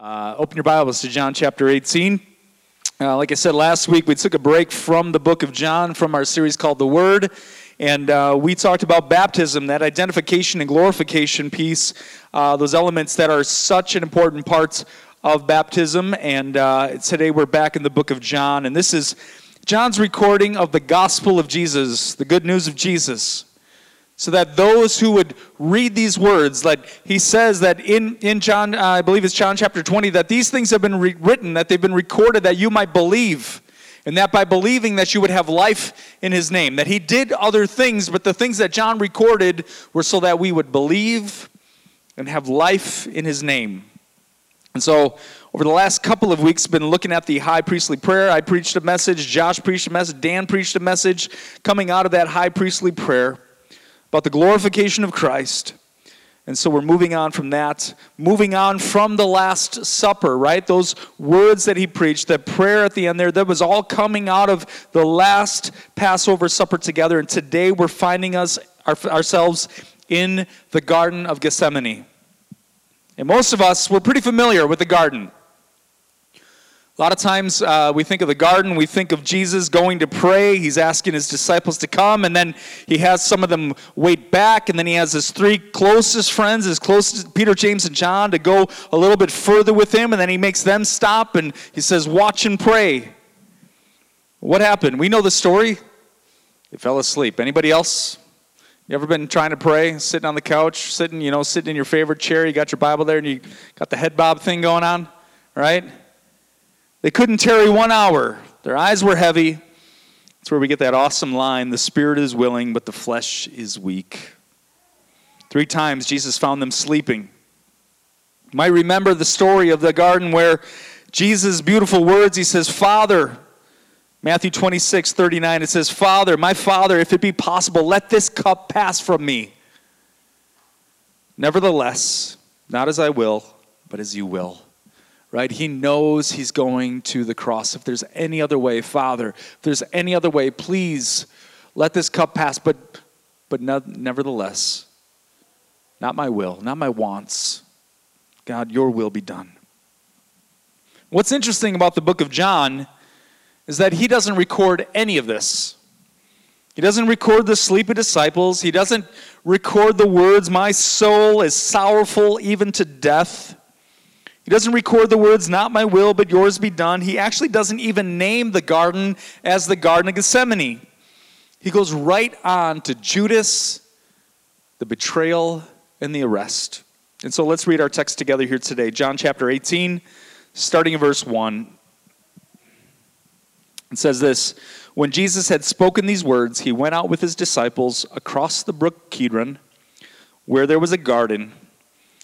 Uh, open your Bibles to John chapter 18. Uh, like I said last week, we took a break from the book of John from our series called The Word, and uh, we talked about baptism, that identification and glorification piece, uh, those elements that are such an important part of baptism. And uh, today we're back in the book of John, and this is John's recording of the gospel of Jesus, the good news of Jesus so that those who would read these words, like he says that in, in John, uh, I believe it's John chapter 20, that these things have been re- written, that they've been recorded, that you might believe. And that by believing that you would have life in his name. That he did other things, but the things that John recorded were so that we would believe and have life in his name. And so, over the last couple of weeks, been looking at the high priestly prayer. I preached a message, Josh preached a message, Dan preached a message coming out of that high priestly prayer about the glorification of Christ. And so we're moving on from that, moving on from the Last Supper, right? Those words that he preached, that prayer at the end there, that was all coming out of the last Passover supper together. And today we're finding us our, ourselves in the Garden of Gethsemane. And most of us, we're pretty familiar with the garden. A lot of times uh, we think of the garden, we think of Jesus going to pray. He's asking his disciples to come, and then he has some of them wait back, and then he has his three closest friends, his closest, Peter, James, and John, to go a little bit further with him, and then he makes them stop, and he says, Watch and pray. What happened? We know the story. They fell asleep. Anybody else? You ever been trying to pray, sitting on the couch, sitting, you know, sitting in your favorite chair, you got your Bible there, and you got the head bob thing going on, right? They couldn't tarry one hour. Their eyes were heavy. That's where we get that awesome line the spirit is willing, but the flesh is weak. Three times Jesus found them sleeping. You might remember the story of the garden where Jesus' beautiful words, he says, Father, Matthew 26, 39, it says, Father, my Father, if it be possible, let this cup pass from me. Nevertheless, not as I will, but as you will right? He knows he's going to the cross. If there's any other way, Father, if there's any other way, please let this cup pass. But, but no, nevertheless, not my will, not my wants. God, your will be done. What's interesting about the book of John is that he doesn't record any of this. He doesn't record the sleepy disciples. He doesn't record the words, My soul is sorrowful even to death. He doesn't record the words, Not my will, but yours be done. He actually doesn't even name the garden as the Garden of Gethsemane. He goes right on to Judas, the betrayal, and the arrest. And so let's read our text together here today. John chapter 18, starting in verse 1. It says this When Jesus had spoken these words, he went out with his disciples across the brook Kidron, where there was a garden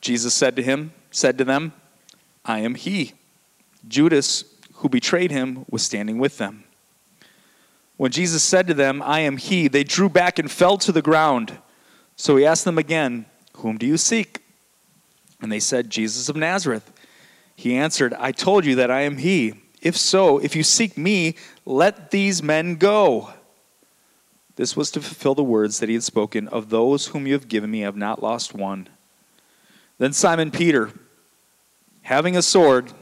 Jesus said to him, said to them, I am he. Judas, who betrayed him, was standing with them. When Jesus said to them, I am he, they drew back and fell to the ground. So he asked them again, Whom do you seek? And they said, Jesus of Nazareth. He answered, I told you that I am he. If so, if you seek me, let these men go. This was to fulfill the words that he had spoken Of those whom you have given me, have not lost one. Then Simon Peter, having a sword,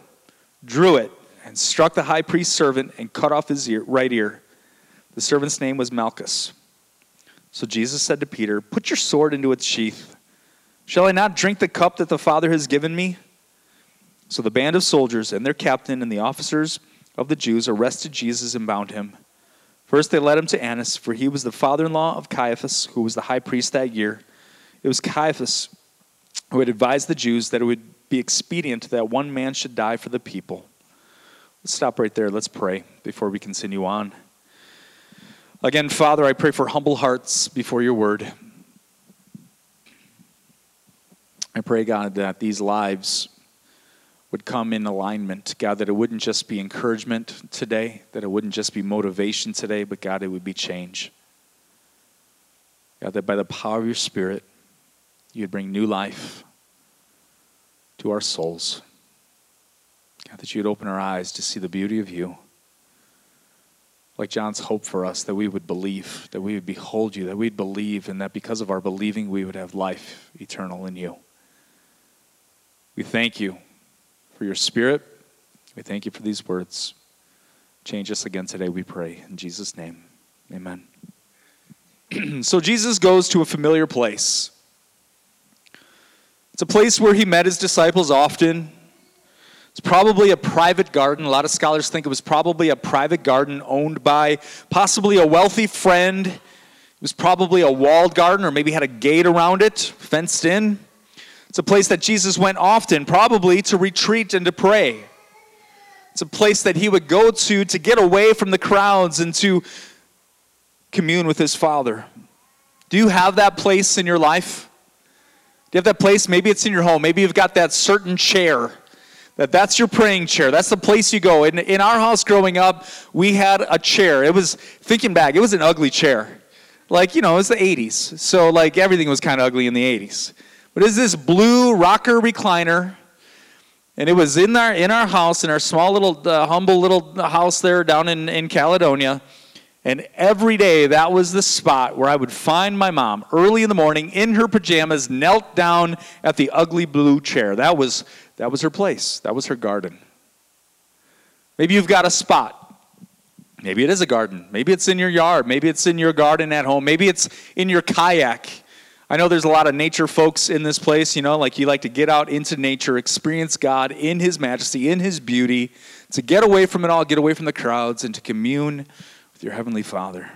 drew it and struck the high priest's servant and cut off his ear, right ear. The servant's name was Malchus. So Jesus said to Peter, Put your sword into its sheath. Shall I not drink the cup that the Father has given me? So the band of soldiers and their captain and the officers of the Jews arrested Jesus and bound him. First they led him to Annas, for he was the father in law of Caiaphas, who was the high priest that year. It was Caiaphas who had advised the Jews that it would be expedient that one man should die for the people. Let's stop right there. Let's pray before we continue on. Again, Father, I pray for humble hearts before your word. I pray, God, that these lives would come in alignment. God, that it wouldn't just be encouragement today, that it wouldn't just be motivation today, but God, it would be change. God, that by the power of your Spirit, you'd bring new life to our souls. God, that you'd open our eyes to see the beauty of you. Like John's hope for us, that we would believe, that we would behold you, that we'd believe, and that because of our believing, we would have life eternal in you. We thank you for your spirit. We thank you for these words. Change us again today, we pray. In Jesus' name, amen. so Jesus goes to a familiar place. It's a place where he met his disciples often. It's probably a private garden. A lot of scholars think it was probably a private garden owned by possibly a wealthy friend. It was probably a walled garden or maybe had a gate around it, fenced in. It's a place that Jesus went often, probably to retreat and to pray. It's a place that he would go to to get away from the crowds and to commune with his Father. Do you have that place in your life? You have that place? Maybe it's in your home. Maybe you've got that certain chair. That that's your praying chair. That's the place you go. In, in our house growing up, we had a chair. It was, thinking back, it was an ugly chair. Like, you know, it was the 80s. So, like, everything was kind of ugly in the 80s. But it's this blue rocker recliner. And it was in our, in our house, in our small little, uh, humble little house there down in, in Caledonia. And every day, that was the spot where I would find my mom early in the morning in her pajamas, knelt down at the ugly blue chair. That was, that was her place, that was her garden. Maybe you've got a spot. Maybe it is a garden. Maybe it's in your yard. Maybe it's in your garden at home. Maybe it's in your kayak I know there's a lot of nature folks in this place, you know, like you like to get out into nature, experience God in His majesty, in His beauty, to get away from it all, get away from the crowds, and to commune with your Heavenly Father.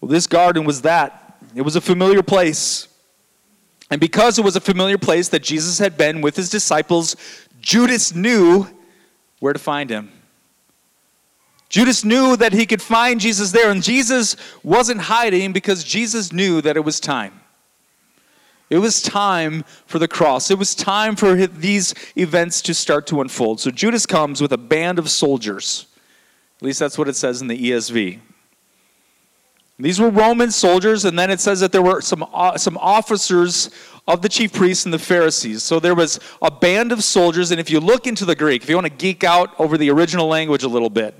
Well, this garden was that. It was a familiar place. And because it was a familiar place that Jesus had been with his disciples, Judas knew where to find him. Judas knew that he could find Jesus there, and Jesus wasn't hiding because Jesus knew that it was time. It was time for the cross. It was time for these events to start to unfold. So Judas comes with a band of soldiers. At least that's what it says in the ESV. These were Roman soldiers, and then it says that there were some, uh, some officers of the chief priests and the Pharisees. So there was a band of soldiers, and if you look into the Greek, if you want to geek out over the original language a little bit,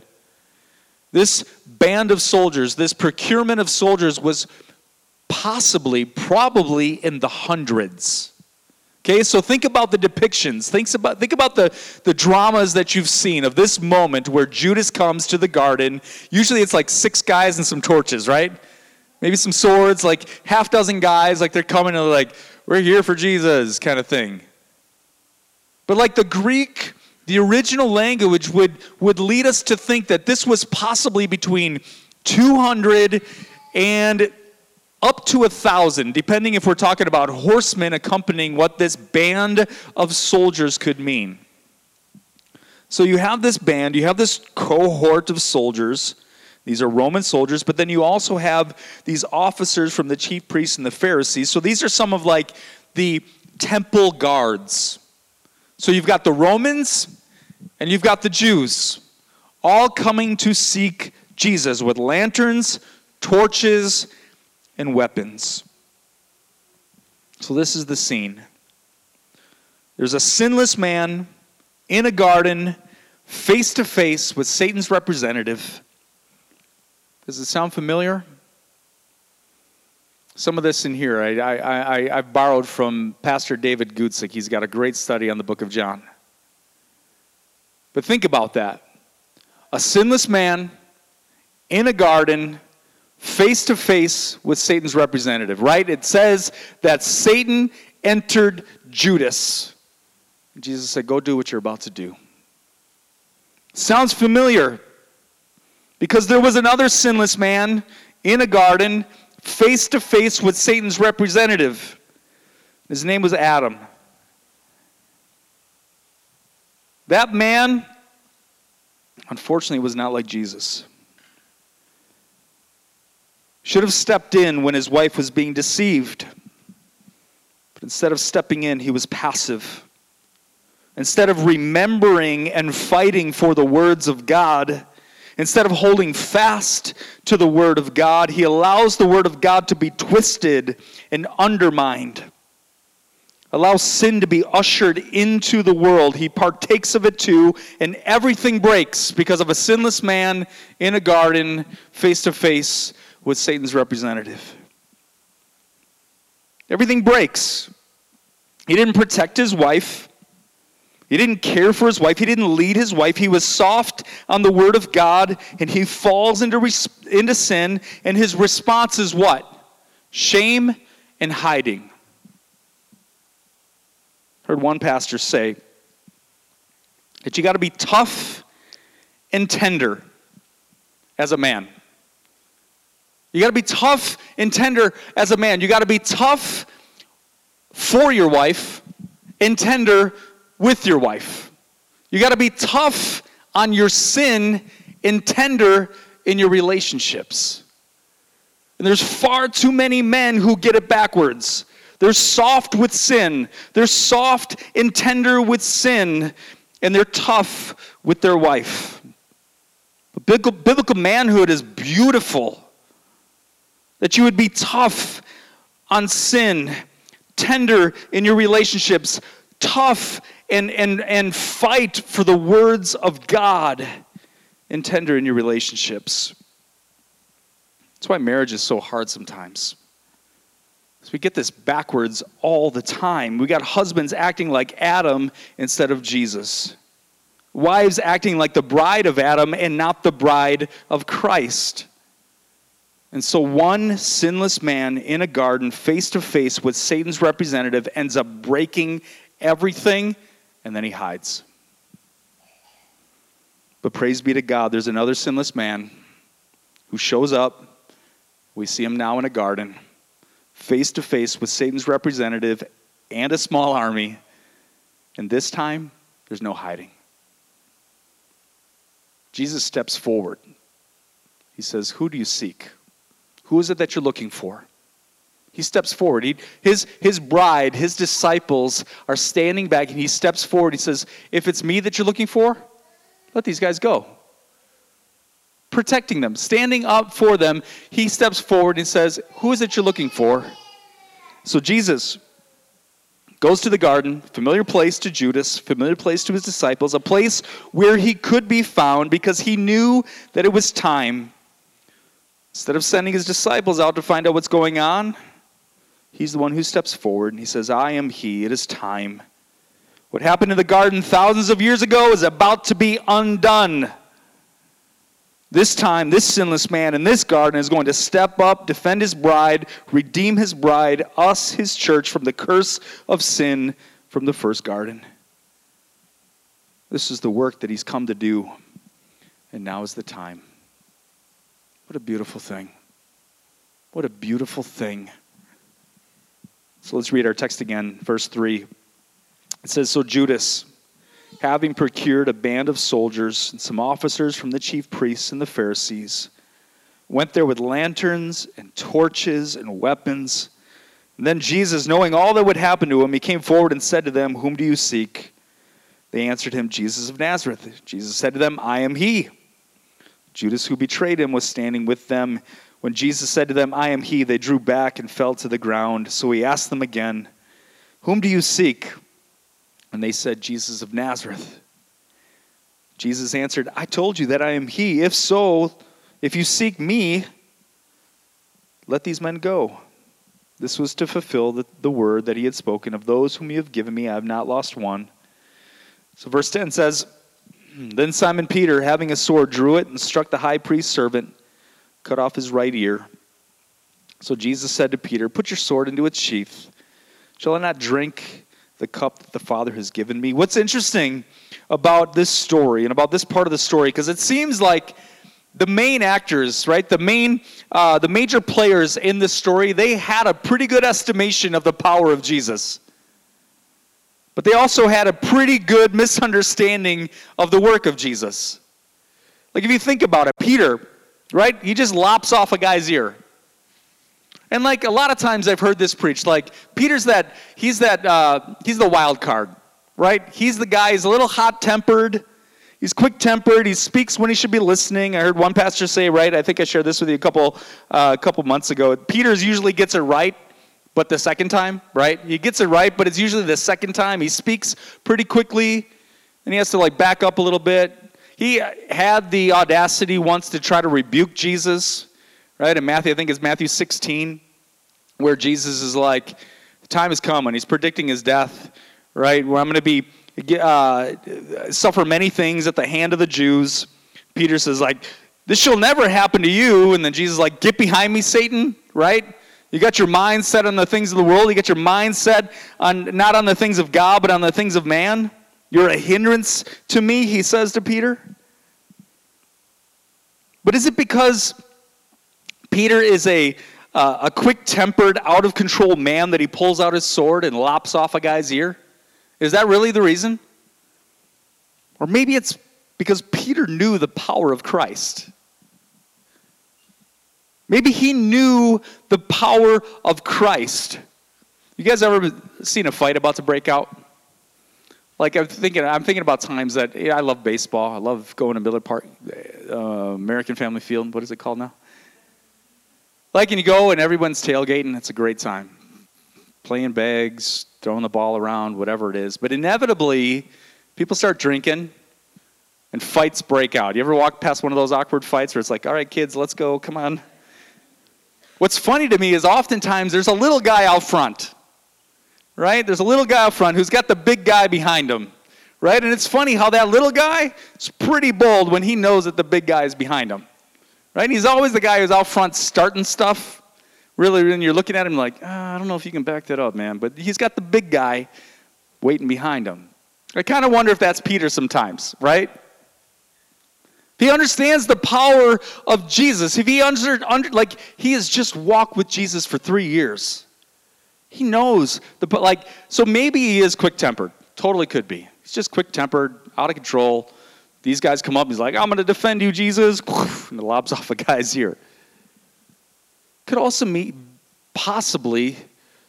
this band of soldiers, this procurement of soldiers was possibly, probably in the hundreds. Okay, so think about the depictions. Think about, think about the, the dramas that you've seen of this moment where Judas comes to the garden. Usually it's like six guys and some torches, right? Maybe some swords, like half dozen guys, like they're coming and they're like, we're here for Jesus, kind of thing. But like the Greek the original language would, would lead us to think that this was possibly between 200 and up to a thousand, depending if we're talking about horsemen accompanying what this band of soldiers could mean. So you have this band, you have this cohort of soldiers. These are Roman soldiers, but then you also have these officers from the chief priests and the Pharisees. So these are some of like the temple guards. So you've got the Romans, and you've got the Jews all coming to seek Jesus with lanterns, torches, and weapons. So, this is the scene. There's a sinless man in a garden, face to face with Satan's representative. Does it sound familiar? Some of this in here I, I, I, I borrowed from Pastor David Guzik. He's got a great study on the book of John. But think about that. A sinless man in a garden, face to face with Satan's representative, right? It says that Satan entered Judas. Jesus said, Go do what you're about to do. Sounds familiar because there was another sinless man in a garden, face to face with Satan's representative. His name was Adam. That man, unfortunately, was not like Jesus. Should have stepped in when his wife was being deceived. But instead of stepping in, he was passive. instead of remembering and fighting for the words of God, instead of holding fast to the Word of God, he allows the Word of God to be twisted and undermined. Allows sin to be ushered into the world. He partakes of it too, and everything breaks because of a sinless man in a garden, face to face with Satan's representative. Everything breaks. He didn't protect his wife. He didn't care for his wife. He didn't lead his wife. He was soft on the word of God, and he falls into, into sin, and his response is what? Shame and hiding. Heard one pastor say that you got to be tough and tender as a man. You got to be tough and tender as a man. You got to be tough for your wife and tender with your wife. You got to be tough on your sin and tender in your relationships. And there's far too many men who get it backwards. They're soft with sin, they're soft and tender with sin, and they're tough with their wife. But biblical, biblical manhood is beautiful. That you would be tough on sin, tender in your relationships, tough and, and, and fight for the words of God, and tender in your relationships. That's why marriage is so hard sometimes. So we get this backwards all the time. We got husbands acting like Adam instead of Jesus. Wives acting like the bride of Adam and not the bride of Christ. And so, one sinless man in a garden, face to face with Satan's representative, ends up breaking everything, and then he hides. But praise be to God, there's another sinless man who shows up. We see him now in a garden, face to face with Satan's representative and a small army. And this time, there's no hiding. Jesus steps forward. He says, Who do you seek? Who is it that you're looking for? He steps forward. He, his, his bride, his disciples are standing back, and he steps forward. He says, If it's me that you're looking for, let these guys go. Protecting them, standing up for them, he steps forward and says, Who is it you're looking for? So Jesus goes to the garden, familiar place to Judas, familiar place to his disciples, a place where he could be found because he knew that it was time Instead of sending his disciples out to find out what's going on, he's the one who steps forward and he says, I am he. It is time. What happened in the garden thousands of years ago is about to be undone. This time, this sinless man in this garden is going to step up, defend his bride, redeem his bride, us, his church, from the curse of sin from the first garden. This is the work that he's come to do, and now is the time. What a beautiful thing. What a beautiful thing. So let's read our text again, verse 3. It says So Judas, having procured a band of soldiers and some officers from the chief priests and the Pharisees, went there with lanterns and torches and weapons. And then Jesus, knowing all that would happen to him, he came forward and said to them, Whom do you seek? They answered him, Jesus of Nazareth. Jesus said to them, I am he. Judas, who betrayed him, was standing with them. When Jesus said to them, I am he, they drew back and fell to the ground. So he asked them again, Whom do you seek? And they said, Jesus of Nazareth. Jesus answered, I told you that I am he. If so, if you seek me, let these men go. This was to fulfill the, the word that he had spoken of those whom you have given me, I have not lost one. So verse 10 says, then Simon Peter, having a sword, drew it and struck the high priest's servant, cut off his right ear. So Jesus said to Peter, Put your sword into its sheath. Shall I not drink the cup that the Father has given me? What's interesting about this story and about this part of the story, because it seems like the main actors, right, the main, uh, the major players in this story, they had a pretty good estimation of the power of Jesus. But they also had a pretty good misunderstanding of the work of Jesus. Like if you think about it, Peter, right? He just lops off a guy's ear. And like a lot of times I've heard this preached, like Peter's that he's that uh, he's the wild card, right? He's the guy, he's a little hot tempered. He's quick tempered. He speaks when he should be listening. I heard one pastor say, right? I think I shared this with you a couple, uh, a couple months ago. Peter's usually gets it right, but the second time, right? He gets it right, but it's usually the second time. He speaks pretty quickly, and he has to like back up a little bit. He had the audacity once to try to rebuke Jesus, right? In Matthew, I think it's Matthew 16, where Jesus is like, the time has come, he's predicting his death, right? Where I'm going to be uh, suffer many things at the hand of the Jews. Peter says, like, this shall never happen to you. And then Jesus is like, get behind me, Satan, right? You got your mind set on the things of the world. You got your mind set on not on the things of God, but on the things of man. You're a hindrance to me, he says to Peter. But is it because Peter is a, uh, a quick tempered, out of control man that he pulls out his sword and lops off a guy's ear? Is that really the reason? Or maybe it's because Peter knew the power of Christ. Maybe he knew the power of Christ. You guys ever seen a fight about to break out? Like I'm thinking, I'm thinking about times that yeah, I love baseball. I love going to Miller Park, uh, American Family Field. What is it called now? Like, and you go and everyone's tailgating. It's a great time, playing bags, throwing the ball around, whatever it is. But inevitably, people start drinking and fights break out. You ever walk past one of those awkward fights where it's like, all right, kids, let's go, come on. What's funny to me is oftentimes there's a little guy out front, right? There's a little guy out front who's got the big guy behind him, right? And it's funny how that little guy is pretty bold when he knows that the big guy is behind him, right? He's always the guy who's out front starting stuff really, when you're looking at him like, oh, I don't know if you can back that up, man. But he's got the big guy waiting behind him. I kind of wonder if that's Peter sometimes, right? He understands the power of Jesus, if he under, under like he has just walked with Jesus for three years, he knows the like. So maybe he is quick tempered. Totally could be. He's just quick tempered, out of control. These guys come up. He's like, "I'm going to defend you, Jesus," and the lobs off a guy's ear could also mean possibly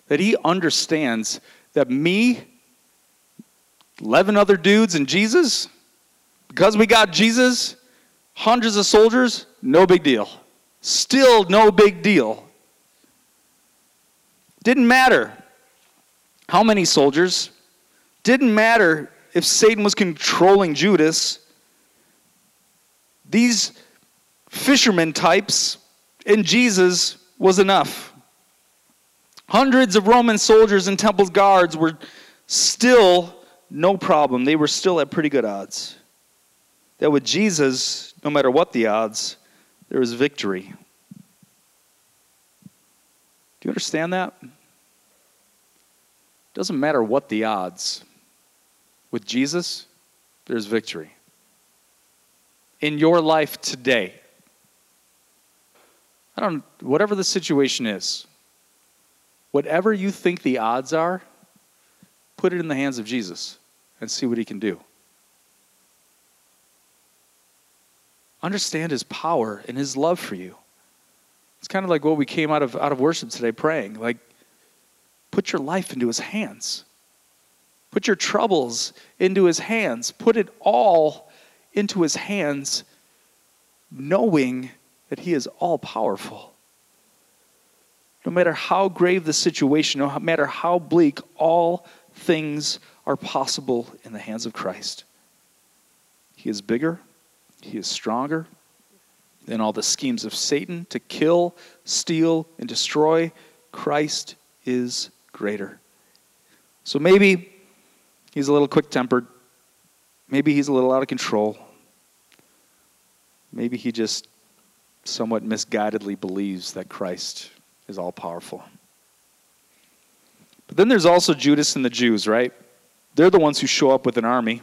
that he understands that me, 11 other dudes, and Jesus, because we got Jesus, hundreds of soldiers, no big deal. Still no big deal. Didn't matter how many soldiers, didn't matter if Satan was controlling Judas. These fishermen types and Jesus was enough. Hundreds of Roman soldiers and temple guards were still no problem. They were still at pretty good odds. That with Jesus, no matter what the odds, there is victory. Do you understand that? It doesn't matter what the odds. With Jesus, there's victory. In your life today, I don't, whatever the situation is, whatever you think the odds are, put it in the hands of Jesus and see what he can do. Understand his power and his love for you. It's kind of like what we came out of, out of worship today praying. Like, put your life into his hands. Put your troubles into his hands. Put it all into his hands, knowing that He is all powerful. No matter how grave the situation, no matter how bleak, all things are possible in the hands of Christ. He is bigger, He is stronger than all the schemes of Satan to kill, steal, and destroy. Christ is greater. So maybe he's a little quick tempered. Maybe he's a little out of control. Maybe he just somewhat misguidedly believes that Christ is all powerful. But then there's also Judas and the Jews, right? They're the ones who show up with an army.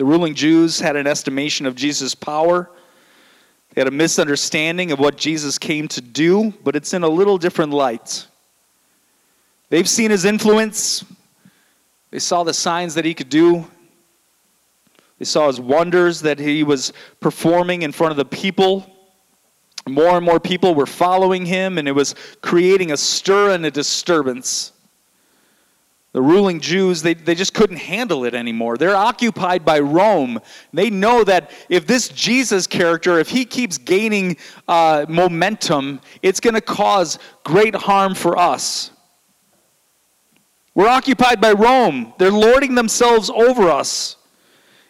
The ruling Jews had an estimation of Jesus' power. They had a misunderstanding of what Jesus came to do, but it's in a little different light. They've seen his influence. They saw the signs that he could do. They saw his wonders that he was performing in front of the people. More and more people were following him, and it was creating a stir and a disturbance. The ruling Jews, they, they just couldn't handle it anymore. They're occupied by Rome. They know that if this Jesus character, if he keeps gaining uh, momentum, it's going to cause great harm for us. We're occupied by Rome. They're lording themselves over us.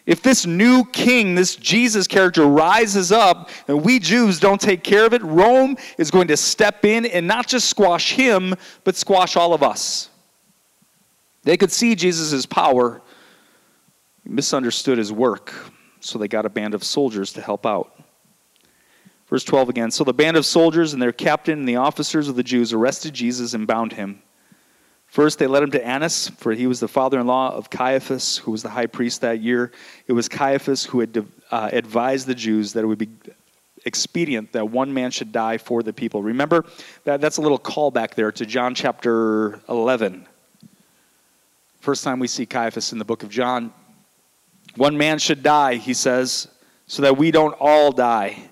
If this new king, this Jesus character, rises up and we Jews don't take care of it, Rome is going to step in and not just squash him, but squash all of us. They could see Jesus' power, misunderstood his work, so they got a band of soldiers to help out. Verse 12 again So the band of soldiers and their captain and the officers of the Jews arrested Jesus and bound him. First, they led him to Annas, for he was the father in law of Caiaphas, who was the high priest that year. It was Caiaphas who had uh, advised the Jews that it would be expedient that one man should die for the people. Remember, that, that's a little callback there to John chapter 11. First time we see Caiaphas in the book of John. One man should die, he says, so that we don't all die.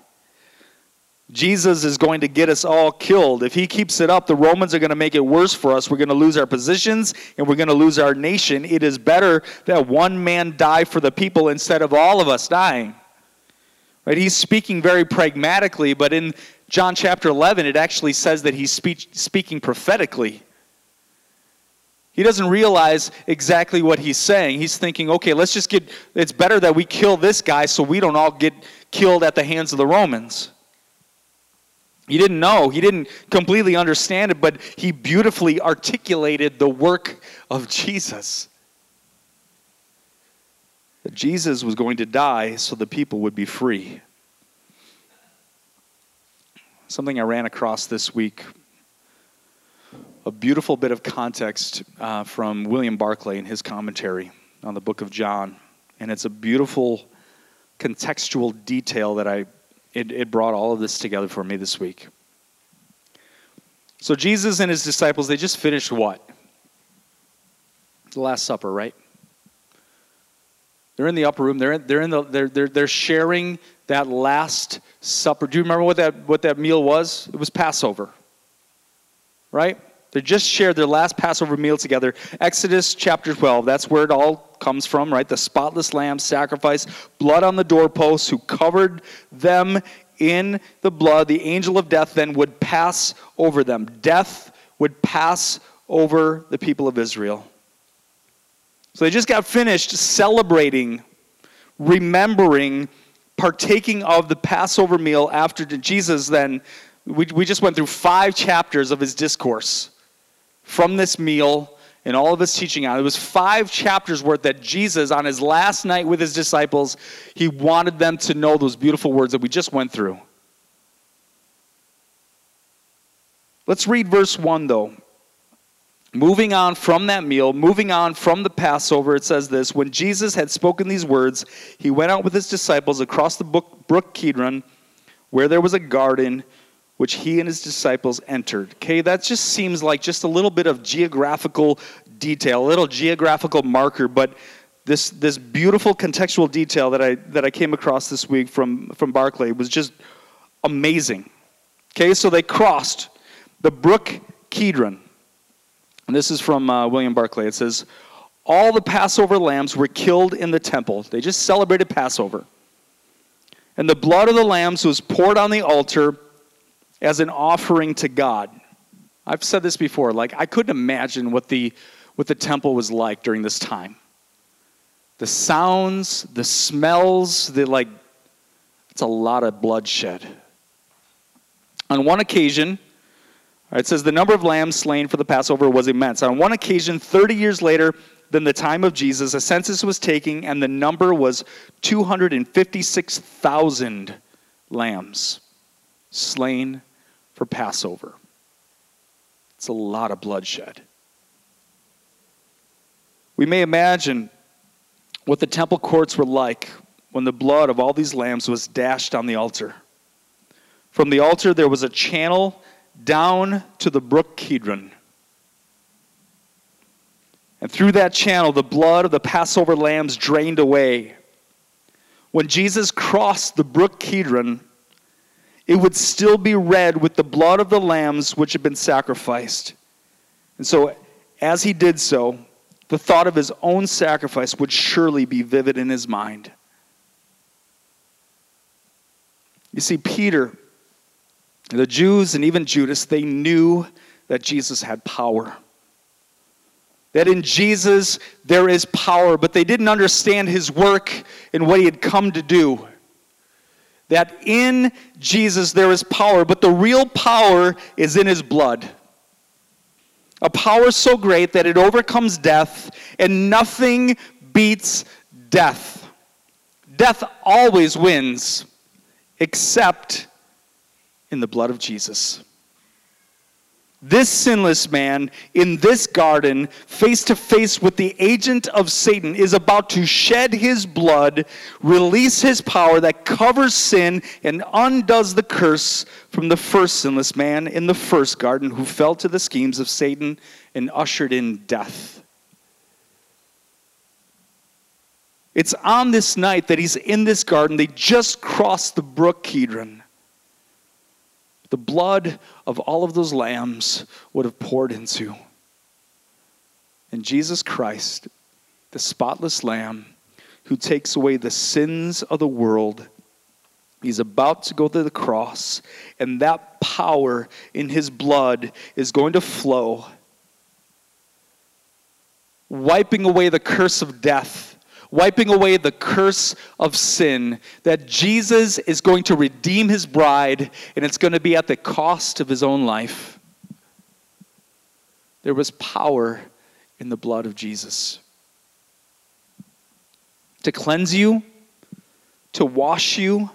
Jesus is going to get us all killed. If he keeps it up, the Romans are going to make it worse for us. We're going to lose our positions and we're going to lose our nation. It is better that one man die for the people instead of all of us dying. Right? He's speaking very pragmatically, but in John chapter 11, it actually says that he's speech, speaking prophetically. He doesn't realize exactly what he's saying. He's thinking, okay, let's just get, it's better that we kill this guy so we don't all get killed at the hands of the Romans. He didn't know, he didn't completely understand it, but he beautifully articulated the work of Jesus. That Jesus was going to die so the people would be free. Something I ran across this week a beautiful bit of context uh, from William Barclay in his commentary on the book of John. And it's a beautiful contextual detail that I it, it brought all of this together for me this week. So Jesus and his disciples, they just finished what? The Last Supper, right? They're in the upper room. They're, in, they're, in the, they're, they're, they're sharing that Last Supper. Do you remember what that, what that meal was? It was Passover, right? They just shared their last Passover meal together. Exodus chapter 12, that's where it all comes from, right? The spotless lamb sacrifice, blood on the doorposts, who covered them in the blood. The angel of death then would pass over them. Death would pass over the people of Israel. So they just got finished celebrating, remembering, partaking of the Passover meal after Jesus then. We, we just went through five chapters of his discourse from this meal and all of his teaching on. It was five chapters worth that Jesus, on his last night with his disciples, he wanted them to know those beautiful words that we just went through. Let's read verse 1 though. Moving on from that meal, moving on from the Passover, it says this When Jesus had spoken these words, he went out with his disciples across the brook Kidron, where there was a garden which he and his disciples entered. Okay, that just seems like just a little bit of geographical detail, a little geographical marker, but this this beautiful contextual detail that I that I came across this week from from Barclay was just amazing. Okay, so they crossed the brook Kidron. And this is from uh, William Barclay. It says, All the Passover lambs were killed in the temple. They just celebrated Passover. And the blood of the lambs was poured on the altar as an offering to God. I've said this before, like I couldn't imagine what the what the temple was like during this time. The sounds, the smells, the like it's a lot of bloodshed. On one occasion, it says the number of lambs slain for the Passover was immense. On one occasion, 30 years later than the time of Jesus, a census was taken, and the number was 256,000 lambs slain for Passover. It's a lot of bloodshed. We may imagine what the temple courts were like when the blood of all these lambs was dashed on the altar. From the altar, there was a channel down to the brook Kidron. And through that channel, the blood of the Passover lambs drained away. When Jesus crossed the brook Kidron, it would still be red with the blood of the lambs which had been sacrificed. And so, as he did so, the thought of his own sacrifice would surely be vivid in his mind. You see, Peter, the Jews, and even Judas, they knew that Jesus had power. That in Jesus there is power, but they didn't understand his work and what he had come to do. That in Jesus there is power, but the real power is in his blood. A power so great that it overcomes death, and nothing beats death. Death always wins, except in the blood of Jesus. This sinless man in this garden, face to face with the agent of Satan, is about to shed his blood, release his power that covers sin and undoes the curse from the first sinless man in the first garden who fell to the schemes of Satan and ushered in death. It's on this night that he's in this garden. They just crossed the brook Kidron the blood of all of those lambs would have poured into. And Jesus Christ, the spotless lamb who takes away the sins of the world, he's about to go to the cross, and that power in his blood is going to flow, wiping away the curse of death wiping away the curse of sin, that Jesus is going to redeem his bride, and it's going to be at the cost of his own life. There was power in the blood of Jesus to cleanse you, to wash you,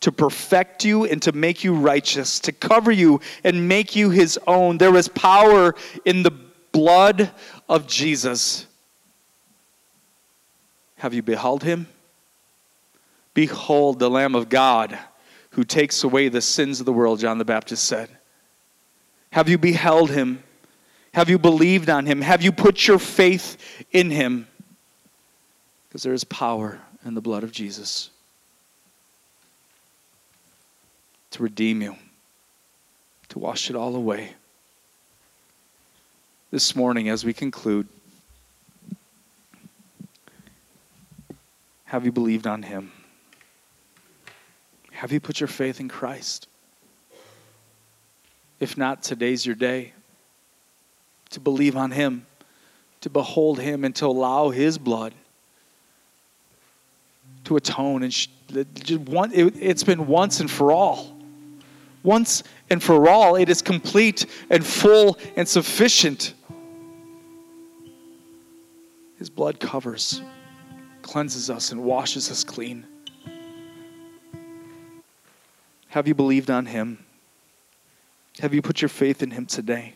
to perfect you, and to make you righteous, to cover you and make you his own. There was power in the blood of Jesus. Have you beheld him? Behold the Lamb of God who takes away the sins of the world, John the Baptist said. Have you beheld him? Have you believed on him? Have you put your faith in him? Because there is power in the blood of Jesus to redeem you, to wash it all away. This morning, as we conclude, Have you believed on him? Have you put your faith in Christ? If not, today's your day to believe on him, to behold him, and to allow his blood to atone. And sh- it, it's been once and for all. Once and for all, it is complete and full and sufficient. His blood covers cleanses us and washes us clean. Have you believed on Him? Have you put your faith in Him today?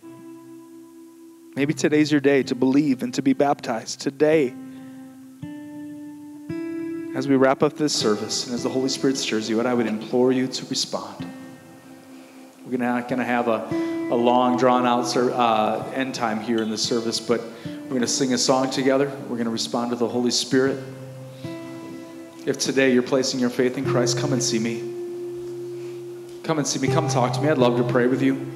Maybe today's your day to believe and to be baptized. Today, as we wrap up this service and as the Holy Spirit stirs you, and I would implore you to respond. We're not going to have a, a long, drawn out uh, end time here in the service, but we're going to sing a song together. We're going to respond to the Holy Spirit. If today you're placing your faith in Christ, come and see me. Come and see me. Come talk to me. I'd love to pray with you.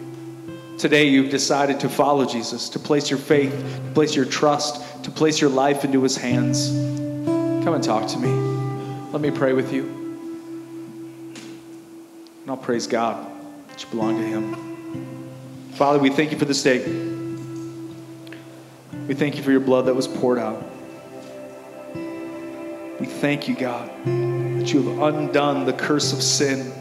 Today you've decided to follow Jesus, to place your faith, to place your trust, to place your life into his hands. Come and talk to me. Let me pray with you. And I'll praise God that you belong to him. Father, we thank you for this day. We thank you for your blood that was poured out. We thank you, God, that you have undone the curse of sin.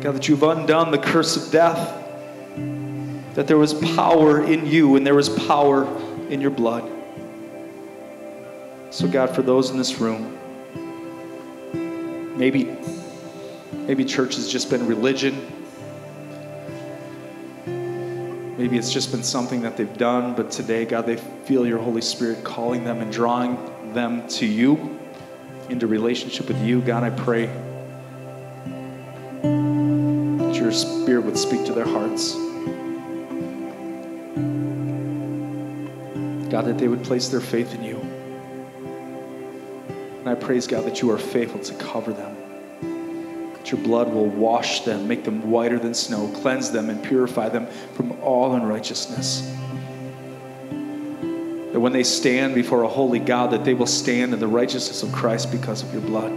God, that you've undone the curse of death. That there was power in you and there was power in your blood. So, God, for those in this room, maybe, maybe church has just been religion Maybe it's just been something that they've done, but today, God, they feel your Holy Spirit calling them and drawing them to you, into relationship with you. God, I pray that your Spirit would speak to their hearts. God, that they would place their faith in you. And I praise, God, that you are faithful to cover them, that your blood will wash them, make them whiter than snow, cleanse them, and purify them from all unrighteousness. That when they stand before a holy God, that they will stand in the righteousness of Christ because of your blood.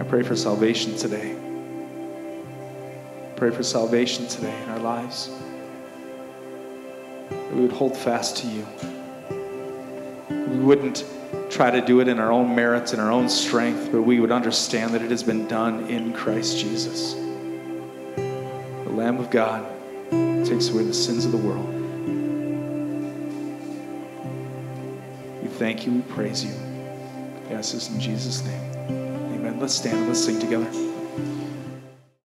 I pray for salvation today. Pray for salvation today in our lives. That we would hold fast to you. We wouldn't try to do it in our own merits and our own strength, but we would understand that it has been done in Christ Jesus. The Lamb of God takes away the sins of the world. We thank you, we praise you. Yes, this in Jesus' name. Amen. Let's stand and let's sing together.